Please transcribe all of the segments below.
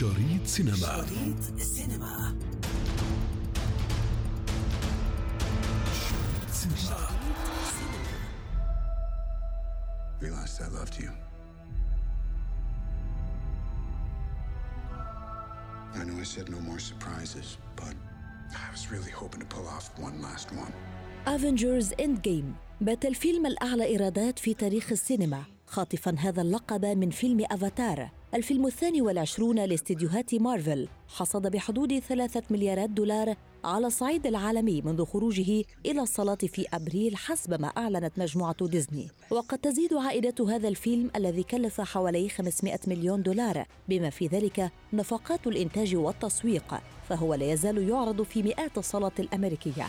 شريط سينما. شريط السينما شريط سينما. Realized I loved you. I know I said no more surprises, but I was really hoping to pull off one last one. افنجرز اند جيم بات الفيلم الأعلى إيرادات في تاريخ السينما خاطفا هذا اللقب من فيلم أفاتار. الفيلم الثاني والعشرون لاستديوهات مارفل حصد بحدود ثلاثة مليارات دولار على الصعيد العالمي منذ خروجه إلى الصالات في أبريل حسب ما أعلنت مجموعة ديزني. وقد تزيد عائدات هذا الفيلم الذي كلف حوالي 500 مليون دولار بما في ذلك نفقات الإنتاج والتسويق فهو لا يزال يعرض في مئات الصالات الأمريكية.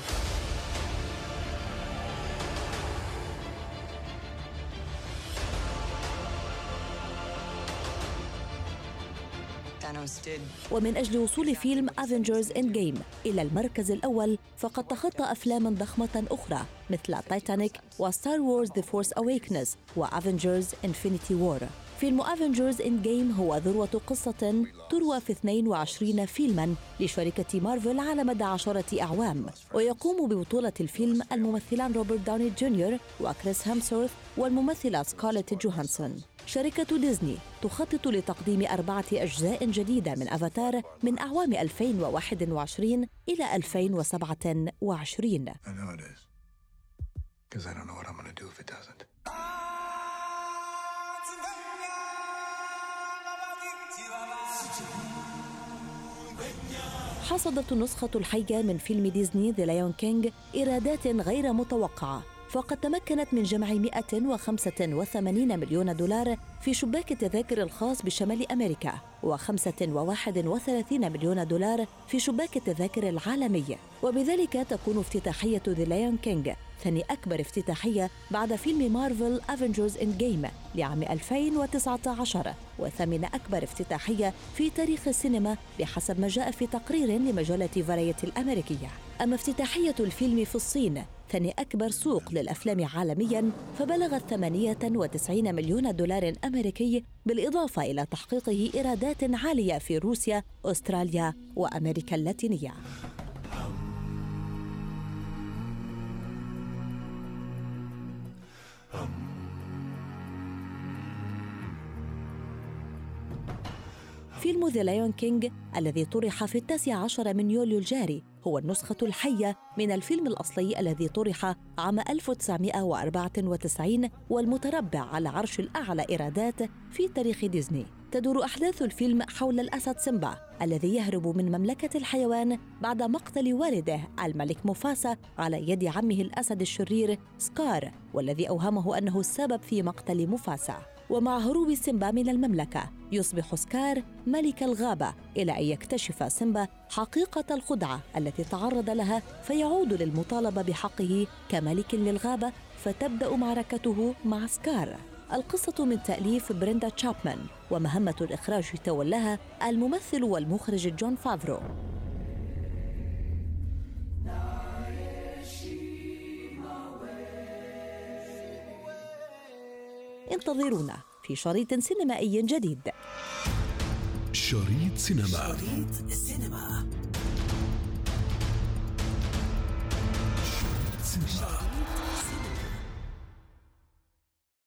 ومن أجل وصول فيلم افنجرز اند جيم إلى المركز الأول فقد تخطى أفلاما ضخمة أخرى مثل تايتانيك وستار وورز ذا فورس أويكنس وافنجرز انفينيتي وور فيلم افنجرز اند جيم هو ذروة قصة تروى في 22 فيلما لشركة مارفل على مدى عشرة أعوام ويقوم ببطولة الفيلم الممثلان روبرت داوني جونيور وكريس هامسورث والممثلة سكارليت جوهانسون شركة ديزني تخطط لتقديم أربعة أجزاء جديدة من أفاتار من أعوام 2021 إلى 2027 I know it is. Because I don't know what I'm going to do if it doesn't. حصدت النسخة الحية من فيلم ديزني ذا لايون كينج إيرادات غير متوقعة فقد تمكنت من جمع 185 مليون دولار في شباك التذاكر الخاص بشمال أمريكا و35 مليون دولار في شباك التذاكر العالمي. وبذلك تكون افتتاحية ذا لايون كينج ثاني أكبر افتتاحية بعد فيلم مارفل أفنجرز إند جيم لعام 2019 وثامن أكبر افتتاحية في تاريخ السينما بحسب ما جاء في تقرير لمجلة فاريتي الأمريكية. أما افتتاحية الفيلم في الصين ثاني أكبر سوق للأفلام عالمياً فبلغت 98 مليون دولار أمريكي بالإضافة إلى تحقيقه إيرادات عالية في روسيا، أستراليا وأمريكا اللاتينية. فيلم ذا لايون كينج الذي طرح في التاسع عشر من يوليو الجاري هو النسخة الحية من الفيلم الأصلي الذي طرح عام 1994 والمتربع على عرش الأعلى إيرادات في تاريخ ديزني. تدور أحداث الفيلم حول الأسد سيمبا الذي يهرب من مملكة الحيوان بعد مقتل والده الملك موفاسا على يد عمه الأسد الشرير سكار والذي أوهمه أنه السبب في مقتل موفاسا. ومع هروب سيمبا من المملكة يصبح سكار ملك الغابة إلى أن يكتشف سيمبا حقيقة الخدعة التي تعرض لها فيعود للمطالبة بحقه كملك للغابة فتبدأ معركته مع سكار. القصة من تأليف بريندا تشابمان ومهمة الإخراج تولاها الممثل والمخرج جون فافرو. انتظرونا في شريط سينمائي جديد. شريط سينما. شريط سينما.